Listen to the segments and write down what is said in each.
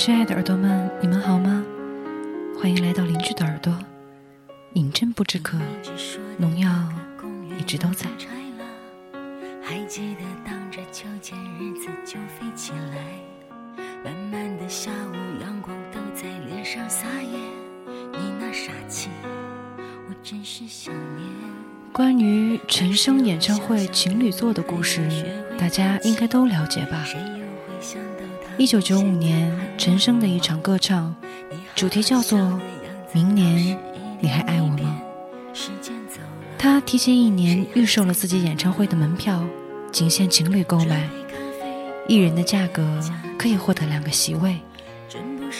亲爱的耳朵们，你们好吗？欢迎来到邻居的耳朵。饮鸩不知渴，农药一直都在。还记得当着秋千日子就飞起来，慢慢的下午阳光都在脸上撒野，你那傻气，我真是想念。关于陈升演唱会情侣座的故事，大家应该都了解吧？一九九五年，陈升的一场歌唱，主题叫做《明年你还爱我吗》。他提前一年预售了自己演唱会的门票，仅限情侣购买，一人的价格可以获得两个席位，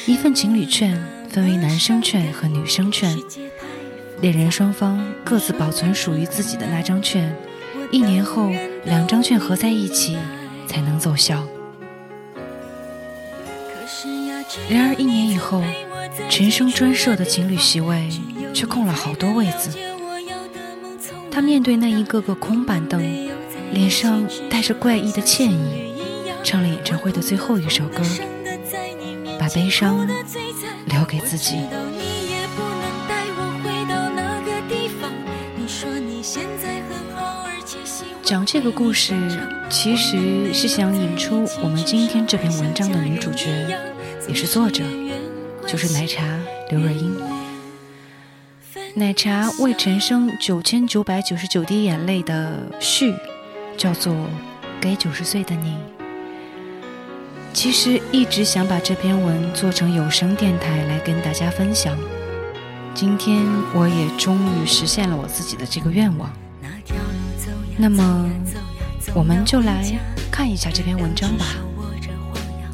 一份情侣券分为男生券和女生券，恋人双方各自保存属于自己的那张券，一年后两张券合在一起才能奏效。然而一年以后，陈升专设的情侣席位却空了好多位子。他面对那一个个空板凳，脸上带着怪异的歉意，唱了演唱会的最后一首歌，把悲伤留给自己。讲这个故事，其实是想引出我们今天这篇文章的女主角。也是作者，就是奶茶刘若英。奶茶为陈升九千九百九十九滴眼泪的序，叫做《给九十岁的你》。其实一直想把这篇文做成有声电台来跟大家分享，今天我也终于实现了我自己的这个愿望。那么，我们就来看一下这篇文章吧，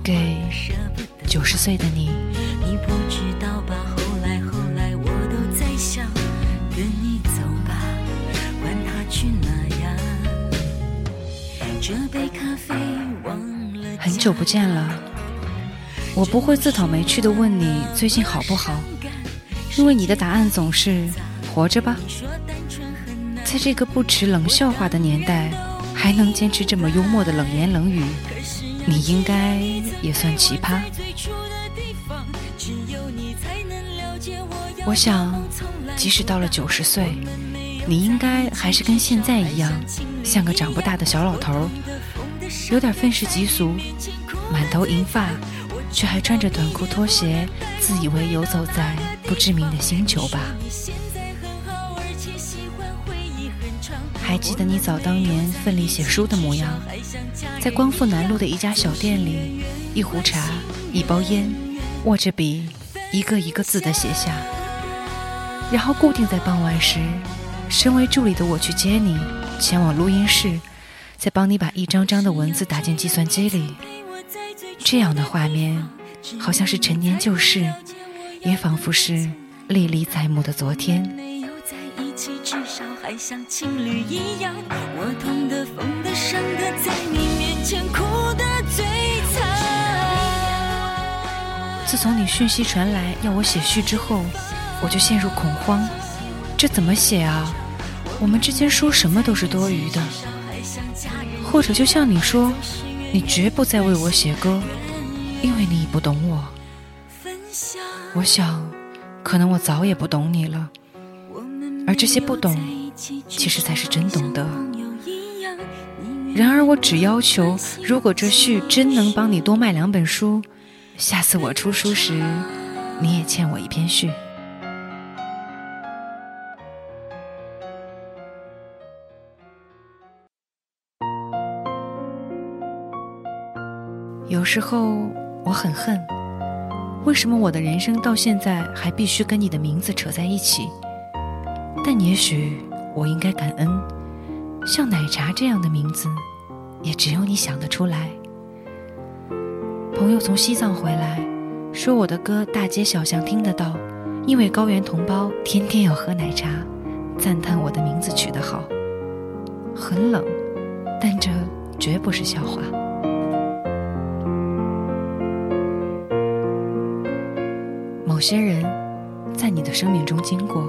给。九十岁的你，你不知道吧？后来后来，我都在想，跟你走吧，管他去哪呀。这杯咖啡忘了。很久不见了，我不会自讨没趣的问你最近好不好，因为你的答案总是活着吧。在这个不耻冷笑话的年代，还能坚持这么幽默的冷言冷语。你应该也算奇葩。我想，即使到了九十岁，你应该还是跟现在一样，像个长不大的小老头，有点愤世嫉俗，满头银发，却还穿着短裤拖鞋，自以为游走在不知名的星球吧。还记得你早当年奋力写书的模样，在光复南路的一家小店里，一壶茶，一包烟，握着笔，一个一个字的写下，然后固定在傍晚时，身为助理的我去接你，前往录音室，再帮你把一张张的文字打进计算机里。这样的画面，好像是陈年旧事，也仿佛是历历在目的昨天。还像情侣一样，我痛的、疯的、伤的，在你面前哭的最惨。自从你讯息传来要我写序之后，我就陷入恐慌。这怎么写啊？我们之间说什么都是多余的。或者就像你说，你绝不再为我写歌，因为你已不懂我。我想，可能我早也不懂你了。而这些不懂。其实才是真懂得。然而，我只要求，如果这序真能帮你多卖两本书，下次我出书时，你也欠我一篇序。有时候我很恨，为什么我的人生到现在还必须跟你的名字扯在一起？但也许。我应该感恩，像奶茶这样的名字，也只有你想得出来。朋友从西藏回来，说我的歌大街小巷听得到，因为高原同胞天天要喝奶茶，赞叹我的名字取得好。很冷，但这绝不是笑话。某些人，在你的生命中经过，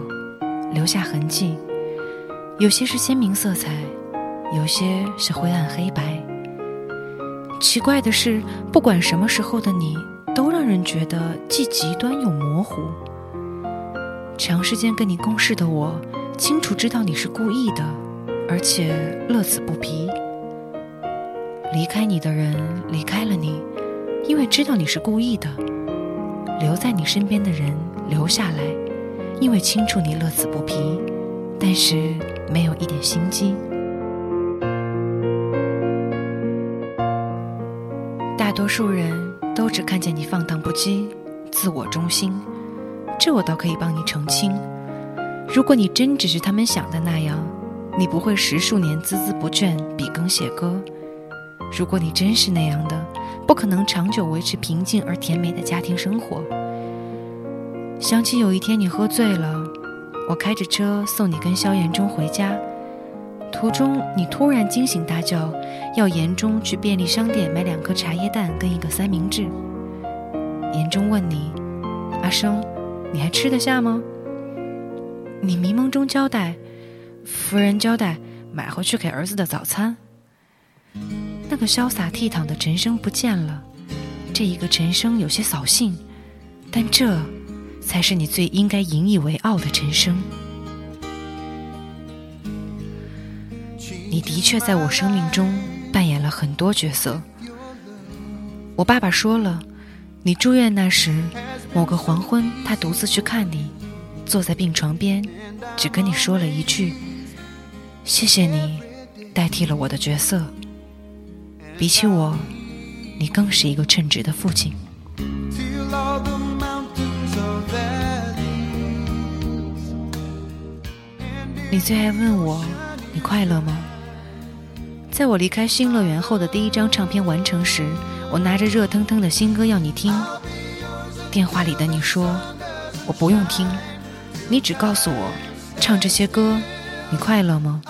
留下痕迹。有些是鲜明色彩，有些是灰暗黑白。奇怪的是，不管什么时候的你，都让人觉得既极端又模糊。长时间跟你共事的我，清楚知道你是故意的，而且乐此不疲。离开你的人离开了你，因为知道你是故意的；留在你身边的人留下来，因为清楚你乐此不疲，但是没有一点心机。大多数人都只看见你放荡不羁、自我中心。这我倒可以帮你澄清。如果你真只是他们想的那样，你不会十数年孜孜不倦、笔耕写歌。如果你真是那样的，不可能长久维持平静而甜美的家庭生活。想起有一天你喝醉了，我开着车送你跟萧炎中回家，途中你突然惊醒大叫，要炎中去便利商店买两颗茶叶蛋跟一个三明治。言中问你：“阿生。”你还吃得下吗？你迷蒙中交代，夫人交代买回去给儿子的早餐。那个潇洒倜傥的陈生不见了，这一个陈生有些扫兴，但这才是你最应该引以为傲的陈生。你的确在我生命中扮演了很多角色。我爸爸说了，你住院那时。某个黄昏，他独自去看你，坐在病床边，只跟你说了一句：“谢谢你，代替了我的角色。比起我，你更是一个称职的父亲。”你最爱问我：“你快乐吗？”在我离开新乐园后的第一张唱片完成时，我拿着热腾腾的新歌要你听。电话里的你说：“我不用听，你只告诉我，唱这些歌，你快乐吗？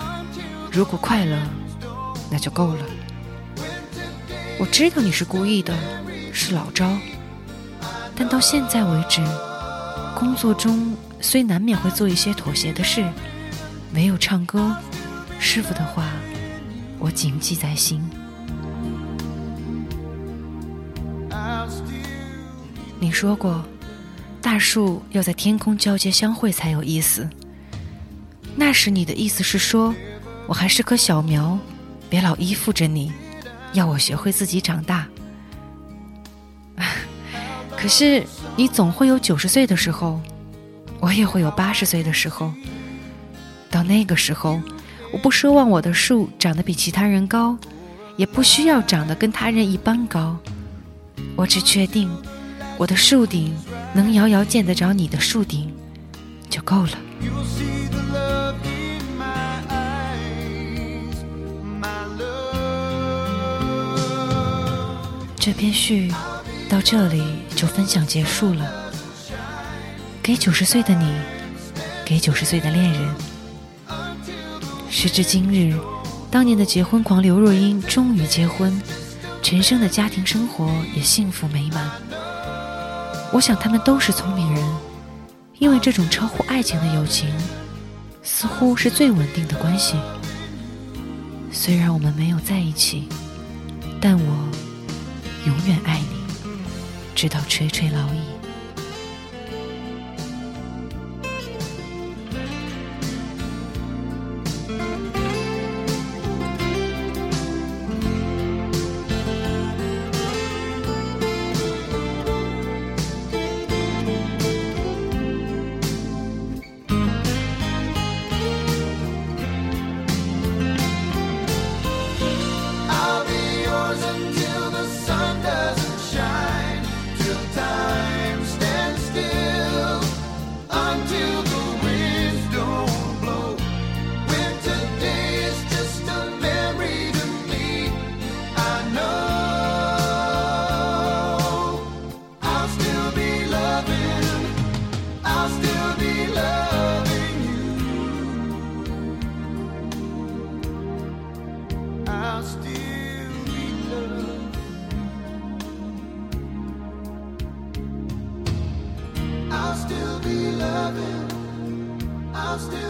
如果快乐，那就够了。我知道你是故意的，是老招，但到现在为止，工作中虽难免会做一些妥协的事，没有唱歌，师傅的话，我谨记在心。”你说过，大树要在天空交接相会才有意思。那时你的意思是说，我还是棵小苗，别老依附着你，要我学会自己长大。可是你总会有九十岁的时候，我也会有八十岁的时候。到那个时候，我不奢望我的树长得比其他人高，也不需要长得跟他人一般高，我只确定。我的树顶能遥遥见得着你的树顶，就够了。这篇序到这里就分享结束了。给九十岁的你，给九十岁的恋人。时至今日，当年的结婚狂刘若英终于结婚，陈升的家庭生活也幸福美满。我想他们都是聪明人，因为这种超乎爱情的友情，似乎是最稳定的关系。虽然我们没有在一起，但我永远爱你，直到垂垂老矣。still